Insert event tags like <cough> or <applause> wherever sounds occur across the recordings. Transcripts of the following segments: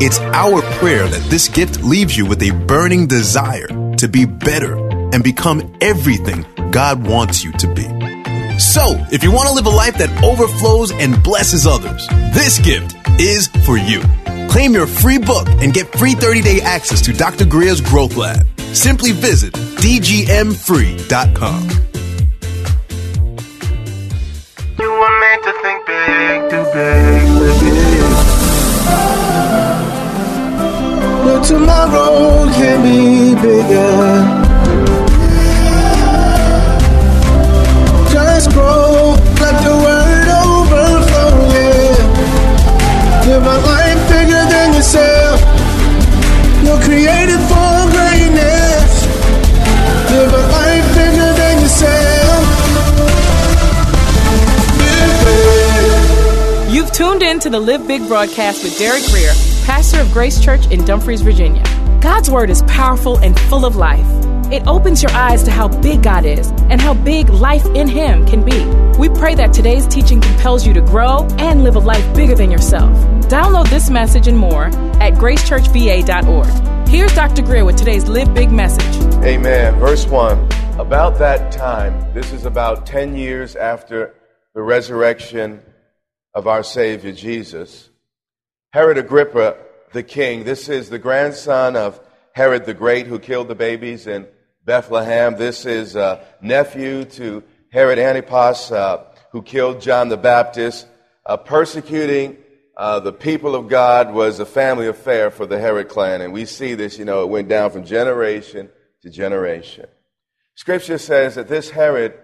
It's our prayer that this gift leaves you with a burning desire to be better and become everything God wants you to be. So, if you want to live a life that overflows and blesses others, this gift is for you. Claim your free book and get free 30 day access to Dr. Grier's Growth Lab. Simply visit dgmfree.com. You were to think big, too big. Tomorrow can be bigger. Just grow, let the overflow, yeah. Live a life bigger than yourself. You're created for greatness. Live a life bigger than yourself. You've tuned in to the Live Big broadcast with Derek Grier, pastor of Grace Church in Dumfries, Virginia. God's word is powerful and full of life. It opens your eyes to how big God is and how big life in Him can be. We pray that today's teaching compels you to grow and live a life bigger than yourself. Download this message and more at gracechurchva.org. Here's Dr. Grier with today's Live Big message. Amen. Verse 1. About that time, this is about 10 years after the resurrection of our Savior Jesus, Herod Agrippa the king, this is the grandson of Herod the Great who killed the babies in Bethlehem. This is a nephew to Herod Antipas uh, who killed John the Baptist. Uh, persecuting uh, the people of God was a family affair for the Herod clan. And we see this, you know, it went down from generation to generation. Scripture says that this Herod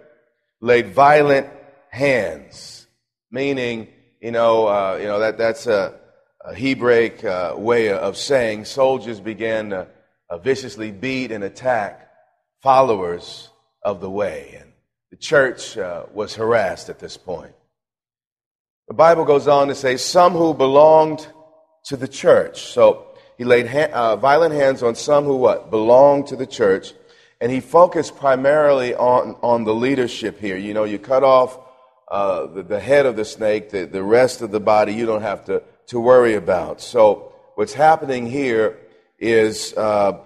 laid violent hands, meaning, you know, uh, you know that that's a, a Hebraic uh, way of saying soldiers began to uh, viciously beat and attack followers of the way, and the church uh, was harassed at this point. The Bible goes on to say some who belonged to the church. So he laid ha- uh, violent hands on some who what belonged to the church, and he focused primarily on on the leadership here. You know, you cut off uh, the, the, head of the snake, the, the rest of the body you don't have to to worry about. So what's happening here is uh,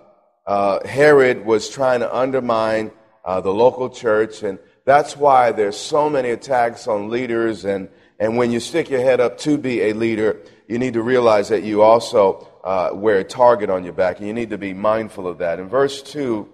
uh, Herod was trying to undermine uh, the local church, and that's why there's so many attacks on leaders. And and when you stick your head up to be a leader, you need to realize that you also uh, wear a target on your back, and you need to be mindful of that. In verse two,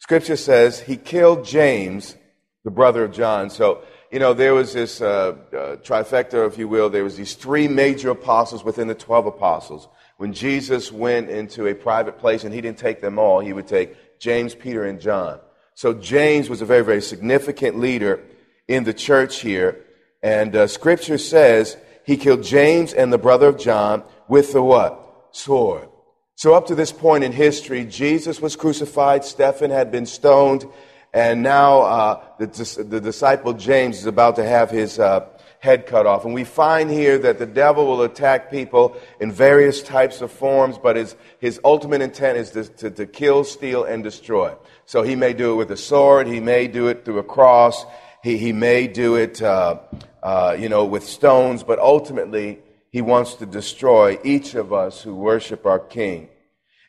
Scripture says he killed James, the brother of John. So you know, there was this uh, uh, trifecta, if you will. There was these three major apostles within the 12 apostles. When Jesus went into a private place and he didn't take them all, he would take James, Peter, and John. So James was a very, very significant leader in the church here. And uh, scripture says he killed James and the brother of John with the what? Sword. So up to this point in history, Jesus was crucified, Stephen had been stoned, and now uh, the, the, disciple James is about to have his, uh, head cut off. And we find here that the devil will attack people in various types of forms, but his, his ultimate intent is to, to, to kill, steal, and destroy. So he may do it with a sword, he may do it through a cross, he, he may do it, uh, uh, you know, with stones, but ultimately he wants to destroy each of us who worship our king.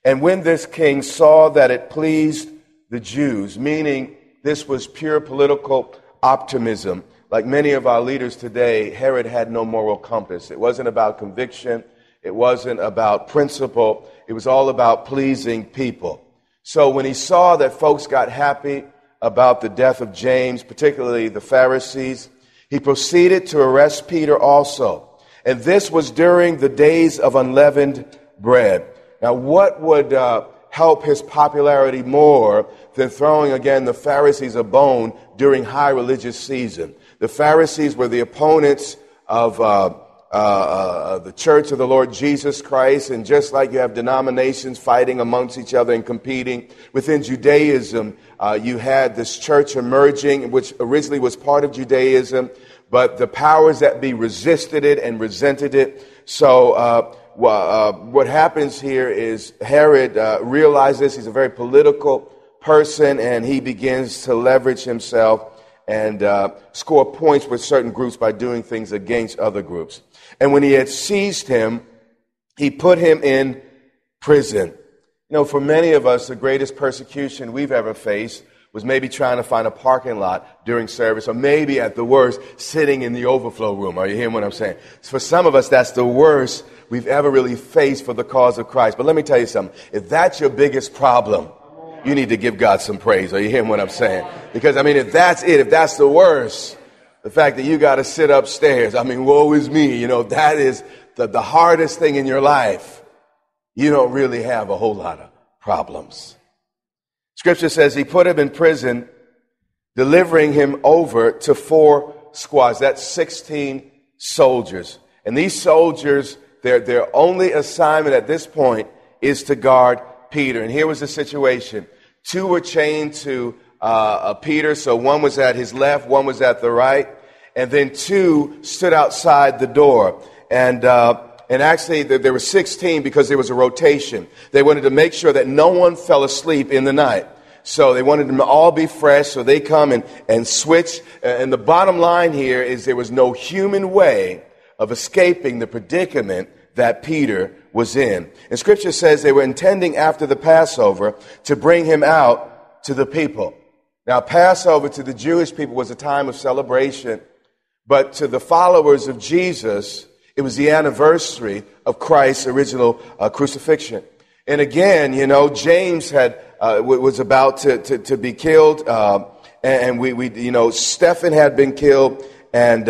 And when this king saw that it pleased the Jews, meaning this was pure political optimism, like many of our leaders today, Herod had no moral compass. It wasn't about conviction. It wasn't about principle. It was all about pleasing people. So when he saw that folks got happy about the death of James, particularly the Pharisees, he proceeded to arrest Peter also. And this was during the days of unleavened bread. Now, what would uh, help his popularity more than throwing again the Pharisees a bone during high religious season? The Pharisees were the opponents of uh, uh, uh, the church of the Lord Jesus Christ. And just like you have denominations fighting amongst each other and competing, within Judaism, uh, you had this church emerging, which originally was part of Judaism, but the powers that be resisted it and resented it. So, uh, uh, what happens here is Herod realizes he's a very political person and he begins to leverage himself and uh, score points with certain groups by doing things against other groups. And when he had seized him, he put him in prison. You know, for many of us, the greatest persecution we've ever faced was maybe trying to find a parking lot during service, or maybe at the worst, sitting in the overflow room. Are you hearing what I'm saying? For some of us, that's the worst we've ever really faced for the cause of Christ. But let me tell you something. If that's your biggest problem, you need to give God some praise. Are you hearing what I'm saying? Because, I mean, if that's it, if that's the worst, the fact that you got to sit upstairs, I mean, woe is me, you know, that is the, the hardest thing in your life. You don't really have a whole lot of problems. Scripture says he put him in prison, delivering him over to four squads. That's 16 soldiers. And these soldiers, their, their only assignment at this point is to guard Peter. And here was the situation. Two were chained to uh, Peter, so one was at his left, one was at the right, and then two stood outside the door. And, uh, and actually, there were 16 because there was a rotation. They wanted to make sure that no one fell asleep in the night. So they wanted them to all be fresh, so they come and, and switch. And the bottom line here is there was no human way of escaping the predicament that Peter was in. And scripture says they were intending after the Passover to bring him out to the people. Now, Passover to the Jewish people was a time of celebration, but to the followers of Jesus, it was the anniversary of Christ's original uh, crucifixion. And again, you know, James had, uh, was about to, to, to be killed, uh, and we, we, you know, Stephen had been killed, and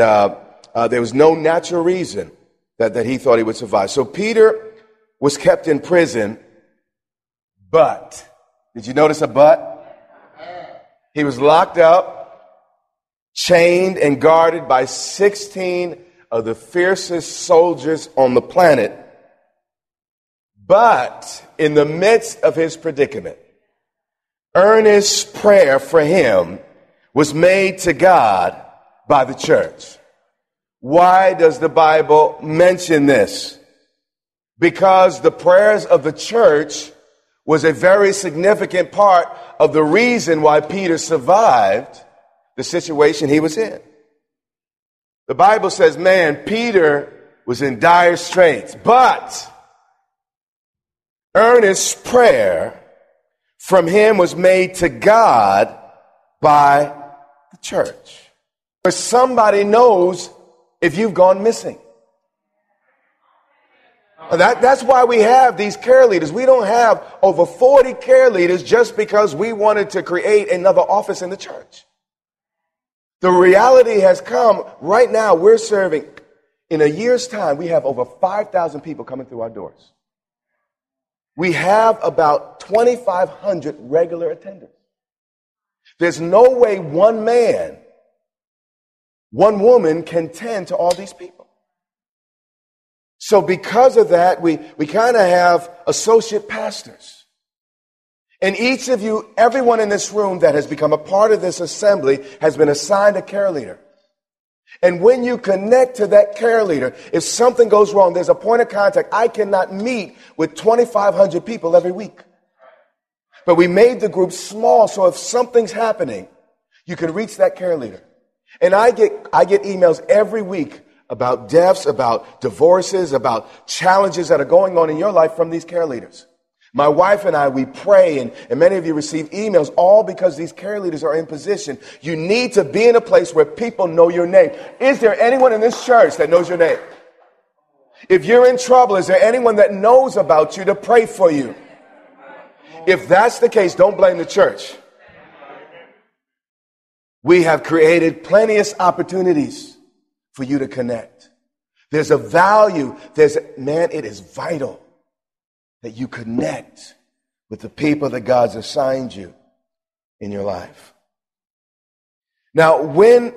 uh, there was no natural reason that, that he thought he would survive. So Peter was kept in prison, but, did you notice a but? He was locked up, chained, and guarded by 16 of the fiercest soldiers on the planet. But in the midst of his predicament, earnest prayer for him was made to God by the church. Why does the Bible mention this? Because the prayers of the church was a very significant part of the reason why Peter survived the situation he was in. The Bible says, man, Peter was in dire straits, but earnest prayer from him was made to God by the church. Where somebody knows if you've gone missing. That, that's why we have these care leaders. We don't have over 40 care leaders just because we wanted to create another office in the church. The reality has come right now, we're serving, in a year's time, we have over 5,000 people coming through our doors. We have about 2,500 regular attendants. There's no way one man one woman can tend to all these people. So because of that, we, we kind of have associate pastors. And each of you, everyone in this room that has become a part of this assembly has been assigned a care leader. And when you connect to that care leader, if something goes wrong, there's a point of contact. I cannot meet with 2,500 people every week. But we made the group small so if something's happening, you can reach that care leader. And I get, I get emails every week about deaths, about divorces, about challenges that are going on in your life from these care leaders. My wife and I, we pray, and, and many of you receive emails, all because these care leaders are in position. You need to be in a place where people know your name. Is there anyone in this church that knows your name? If you're in trouble, is there anyone that knows about you to pray for you? If that's the case, don't blame the church. We have created plenteous opportunities for you to connect. There's a value. There's, man, it is vital that you connect with the people that God's assigned you in your life. Now, when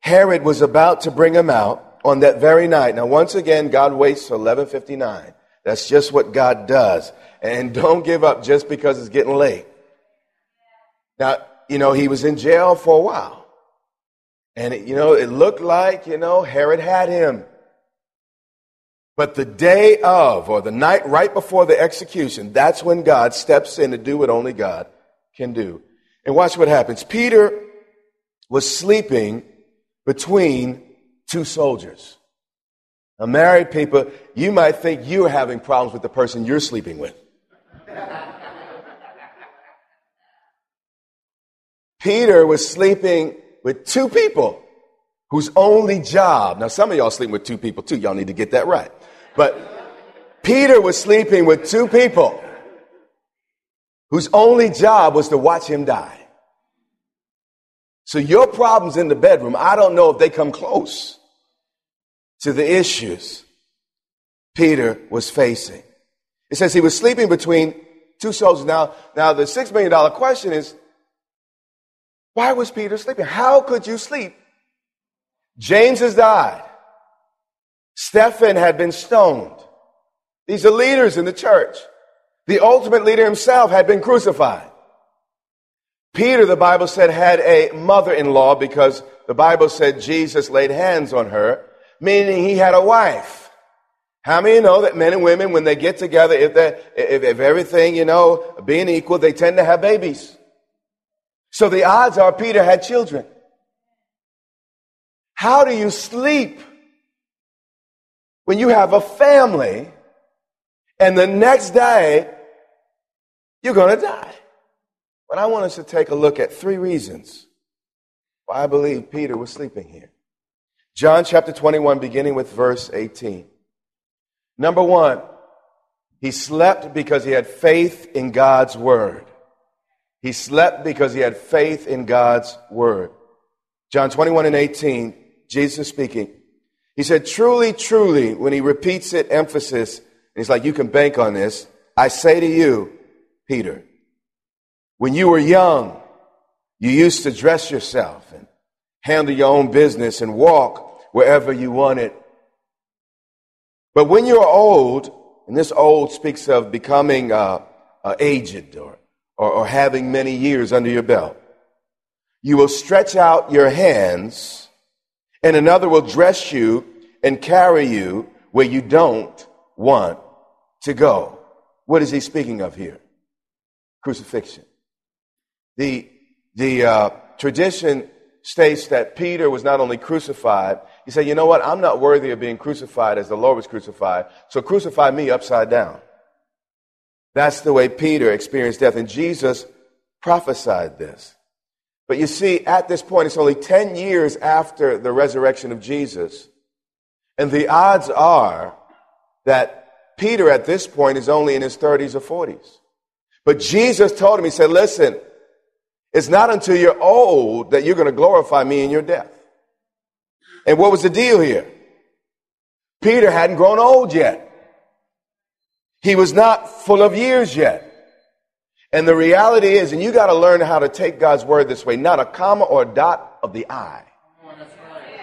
Herod was about to bring him out on that very night, now once again, God waits till 1159. That's just what God does. And <laughs> don't give up just because it's getting late. Now, you know, he was in jail for a while. And, it, you know, it looked like, you know, Herod had him. But the day of, or the night right before the execution, that's when God steps in to do what only God can do. And watch what happens. Peter was sleeping between two soldiers. Now, married people, you might think you're having problems with the person you're sleeping with. Peter was sleeping with two people whose only job, now some of y'all sleeping with two people too, y'all need to get that right. But Peter was sleeping with two people whose only job was to watch him die. So your problems in the bedroom, I don't know if they come close to the issues Peter was facing. It says he was sleeping between two soldiers. Now, now the six million dollar question is, why was Peter sleeping? How could you sleep? James has died. Stephen had been stoned. These are leaders in the church. The ultimate leader himself had been crucified. Peter, the Bible said, had a mother-in-law because the Bible said Jesus laid hands on her, meaning he had a wife. How many know that men and women, when they get together, if, if, if everything, you know, being equal, they tend to have babies. So the odds are Peter had children. How do you sleep when you have a family and the next day you're going to die. But I want us to take a look at three reasons why I believe Peter was sleeping here. John chapter 21, beginning with verse 18. Number one, he slept because he had faith in God's word. He slept because he had faith in God's word. John 21 and 18, Jesus speaking. He said, truly, truly, when he repeats it, emphasis, and he's like, you can bank on this. I say to you, Peter, when you were young, you used to dress yourself and handle your own business and walk wherever you wanted. But when you're old, and this old speaks of becoming uh, uh, aged or, or, or having many years under your belt, you will stretch out your hands and another will dress you and carry you where you don't want to go. What is he speaking of here? Crucifixion. The, the uh, tradition states that Peter was not only crucified, he said, you know what? I'm not worthy of being crucified as the Lord was crucified, so crucify me upside down. That's the way Peter experienced death, and Jesus prophesied this. But you see, at this point, it's only 10 years after the resurrection of Jesus. And the odds are that Peter at this point is only in his 30s or 40s. But Jesus told him, He said, Listen, it's not until you're old that you're going to glorify me in your death. And what was the deal here? Peter hadn't grown old yet. He was not full of years yet. And the reality is, and you got to learn how to take God's word this way, not a comma or a dot of the I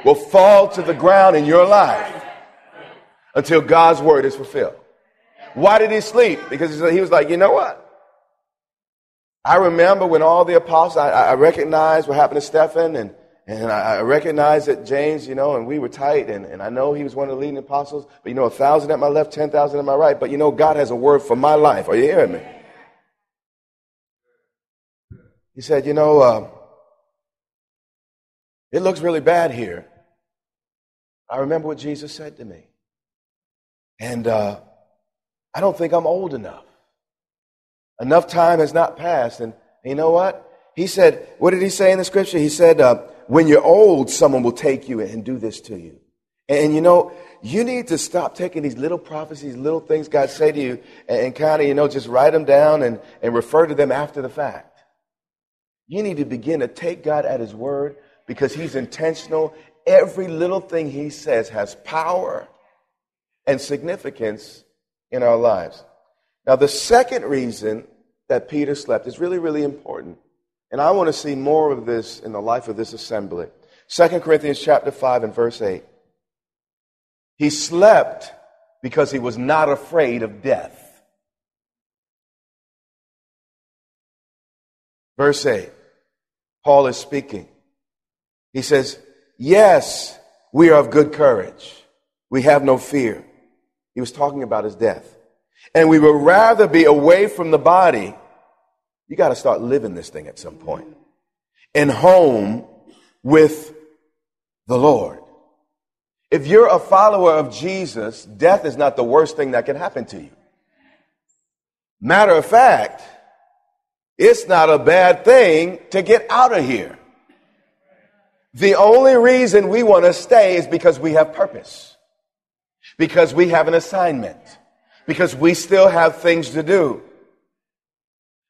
will fall to the ground in your life until God's word is fulfilled. Why did he sleep? Because he was like, you know what? I remember when all the apostles, I, I recognized what happened to Stephen and, and I, recognize that James, you know, and we were tight, and, and I know he was one of the leading apostles, but you know, a thousand at my left, ten thousand at my right, but you know, God has a word for my life. Are you hearing me? He said, you know, uh, it looks really bad here. I remember what Jesus said to me. And uh, I don't think I'm old enough. Enough time has not passed. And you know what? He said, what did he say in the scripture? He said, uh, when you're old, someone will take you and do this to you. And, you know, you need to stop taking these little prophecies, little things God say to you, and, and kind of, you know, just write them down and, and refer to them after the fact. You need to begin to take God at His word because He's intentional. Every little thing He says has power and significance in our lives. Now, the second reason that Peter slept is really, really important. And I want to see more of this in the life of this assembly. 2 Corinthians chapter 5 and verse 8. He slept because he was not afraid of death. Verse 8. Paul is speaking. He says, Yes, we are of good courage. We have no fear. He was talking about his death. And we would rather be away from the body. You got to start living this thing at some point. And home with the Lord. If you're a follower of Jesus, death is not the worst thing that can happen to you. Matter of fact, it's not a bad thing to get out of here. The only reason we want to stay is because we have purpose, because we have an assignment, because we still have things to do.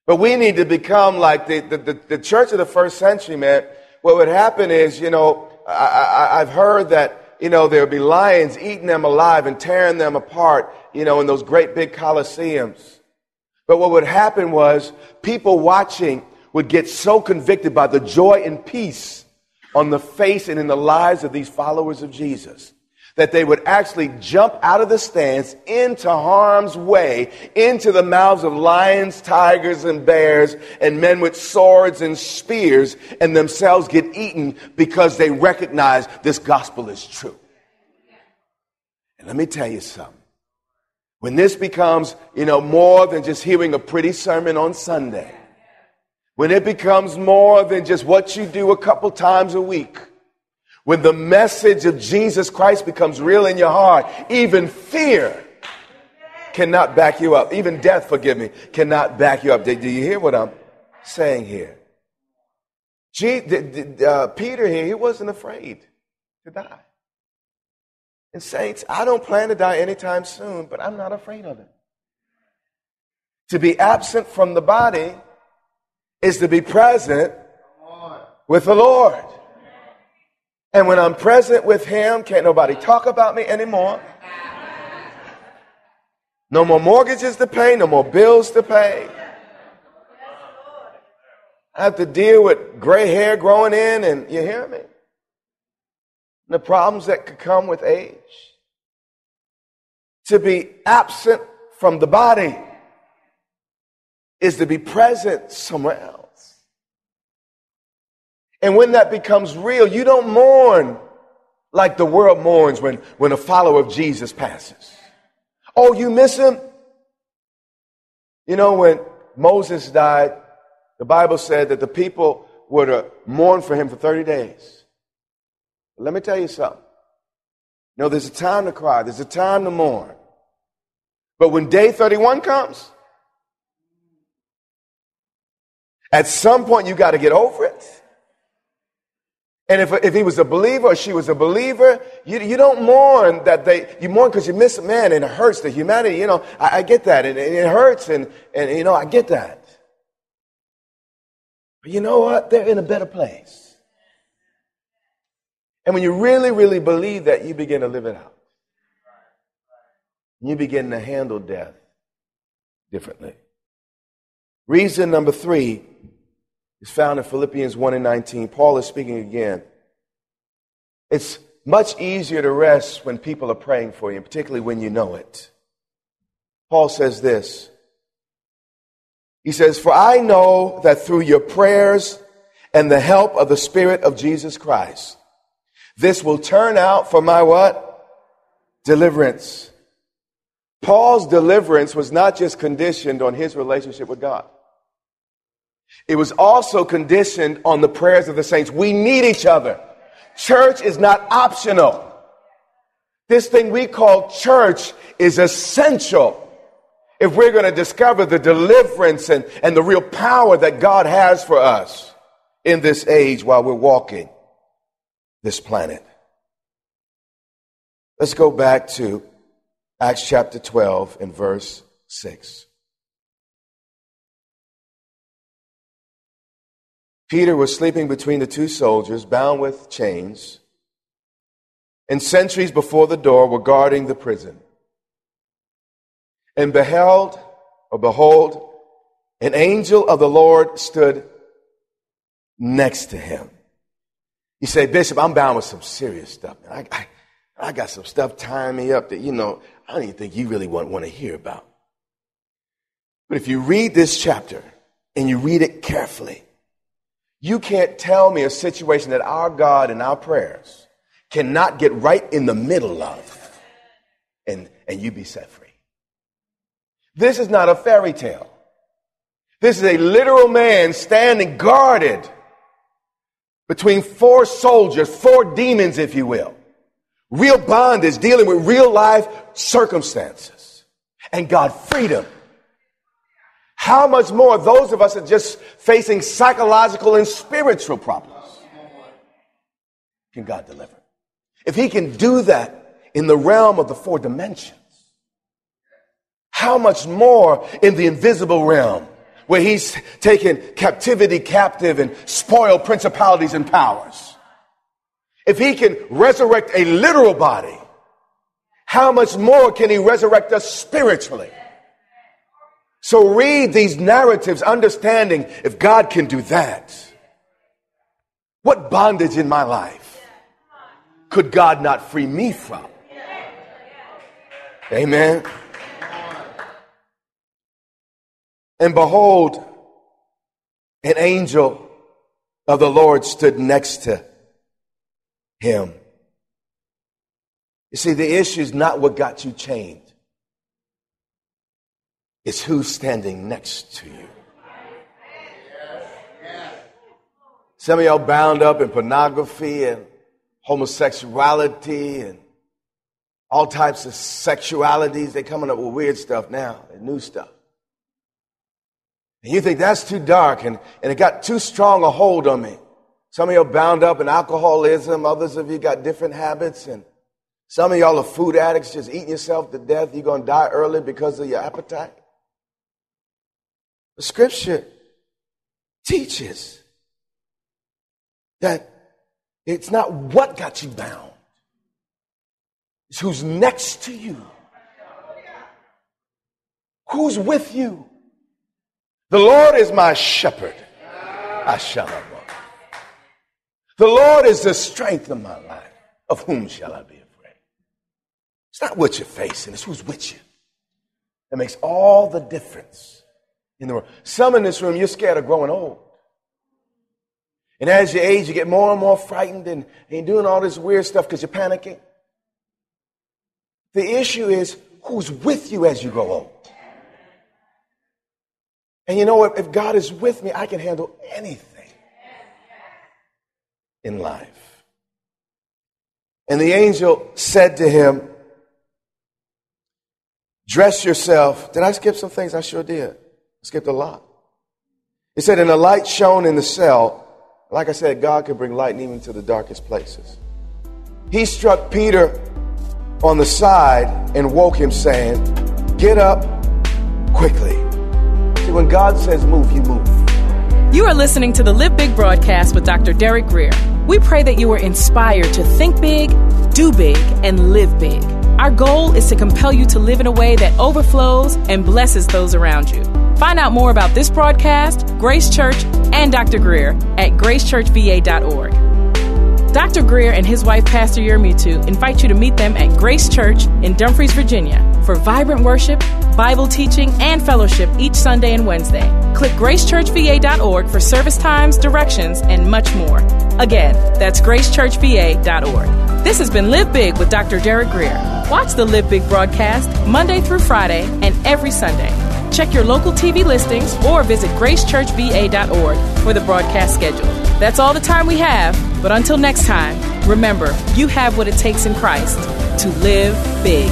But we need to become like the, the, the, the church of the first century, man. What would happen is, you know, I, I, I've heard that, you know, there would be lions eating them alive and tearing them apart, you know, in those great big coliseums. But what would happen was people watching would get so convicted by the joy and peace on the face and in the lives of these followers of Jesus that they would actually jump out of the stands into harm's way, into the mouths of lions, tigers, and bears, and men with swords and spears, and themselves get eaten because they recognize this gospel is true. And let me tell you something. When this becomes, you know, more than just hearing a pretty sermon on Sunday, when it becomes more than just what you do a couple times a week, when the message of Jesus Christ becomes real in your heart, even fear cannot back you up. Even death, forgive me, cannot back you up. Do, you hear what I'm saying here? uh, Peter here, he wasn't afraid to die. And saints, I don't plan to die anytime soon, but I'm not afraid of it. To be absent from the body is to be present with the Lord. And when I'm present with Him, can't nobody talk about me anymore. No more mortgages to pay, no more bills to pay. I have to deal with gray hair growing in, and you hear me? the problems that could come with age. To be absent from the body is to be present somewhere else. And when that becomes real, you don't mourn like the world mourns when, when a follower of Jesus passes. Oh, you miss him? You know, when Moses died, the Bible said that the people were to mourn for him for 30 days. Let me tell you something. No, there's a time to cry, there's a time to mourn. But when day 31 comes, at some point you got to get over it. And if, if he was a believer or she was a believer, you, you don't mourn that they, you mourn because you miss a man and it hurts the humanity. You know, I, I get that and, and, it hurts and, and, you know, I get that. But you know what? They're in a better place. And when you really, really believe that, you begin to live it out. You begin to handle death differently. Reason number three is found in Philippians 1 and 19. Paul is speaking again. It's much easier to rest when people are praying for you, particularly when you know it. Paul says this. He says, For I know that through your prayers and the help of the Spirit of Jesus Christ. This will turn out for my what? Deliverance. Paul's deliverance was not just conditioned on his relationship with God. It was also conditioned on the prayers of the saints. We need each other. Church is not optional. This thing we call church is essential if we're going to discover the deliverance and, and the real power that God has for us in this age while we're walking this planet. Let's go back to Acts chapter 12 and verse 6. Peter was sleeping between the two soldiers, bound with chains, and sentries before the door were guarding the prison. And beheld, or behold, an angel of the Lord stood next to him. He said, Bishop, I'm bound with some serious stuff. I, I, I got some stuff tying me up that, you know, I don't even think you really want, want to hear about. But if you read this chapter and you read it carefully, you can't tell me a situation that our God and our prayers cannot get right in the middle of and, and you be set free. This is not a fairy tale. This is a literal man standing guarded between four soldiers, four demons, if you will. Real bondage dealing with real life circumstances. And God freed him. How much more those of us are just facing psychological and spiritual problems can God deliver? If he can do that in the realm of the four dimensions, how much more in the invisible realm where he's taken captivity captive and spoiled principalities and powers? If he can resurrect a literal body, how much more can he resurrect us spiritually? So read these narratives, understanding if God can do that, what bondage in my life could God not free me from? Amen. And behold, an angel of the Lord stood next to him. You see, the issue is not what got you chained. It's who's standing next to you. Some of y'all bound up in pornography and homosexuality and all types of sexualities. They're coming up with weird stuff now and new stuff. And you think that's too dark and, and it got too strong a hold on me. Some of y'all bound up in alcoholism. Others of you got different habits. And some of y'all are food addicts, just eating yourself to death. You're going to die early because of your appetite. The scripture teaches that it's not what got you bound, it's who's next to you, who's with you. The Lord is my shepherd, I shall not want. The Lord is the strength of my life. Of whom shall I be afraid? It's not what you're facing, it's who's with you. That makes all the difference in the world. Some in this room, you're scared of growing old. And as you age, you get more and more frightened and, and you're doing all this weird stuff because you're panicking. The issue is who's with you as you grow old. And you know what? If God is with me, I can handle anything in life. And the angel said to him, Dress yourself. Did I skip some things? I sure did. Skipped a lot. He said, And a light shone in the cell. Like I said, God can bring light even to the darkest places. He struck Peter on the side and woke him, saying, Get up quickly. See, when God says move, you move. You are listening to the Live Big broadcast with Dr. Derek Grier. We pray that you are inspired to think big, do big, and live big. Our goal is to compel you to live in a way that overflows and blesses those around you. Find out more about this broadcast, Grace Church, and Dr. Grier at gracechurchva.org. Dr. Grier and his wife, Pastor Yermutu, invite you to meet them at Grace Church in Dumfries, Virginia for vibrant worship, Bible teaching, and fellowship each Sunday and Wednesday. Click gracechurchva.org for service times, directions, and much more. Again, that's gracechurchva.org. This has been Live Big with Dr. Derek Grier. Watch the Live Big broadcast Monday through Friday and every Sunday. Check your local TV listings or visit gracechurchva.org for the broadcast schedule. That's all the time we have, but until next time, remember, you have what it takes in Christ to live big.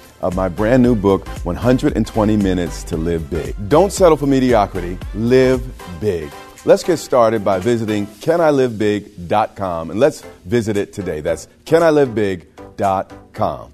of my brand new book, 120 Minutes to Live Big. Don't settle for mediocrity, live big. Let's get started by visiting canilivebig.com and let's visit it today. That's canilivebig.com.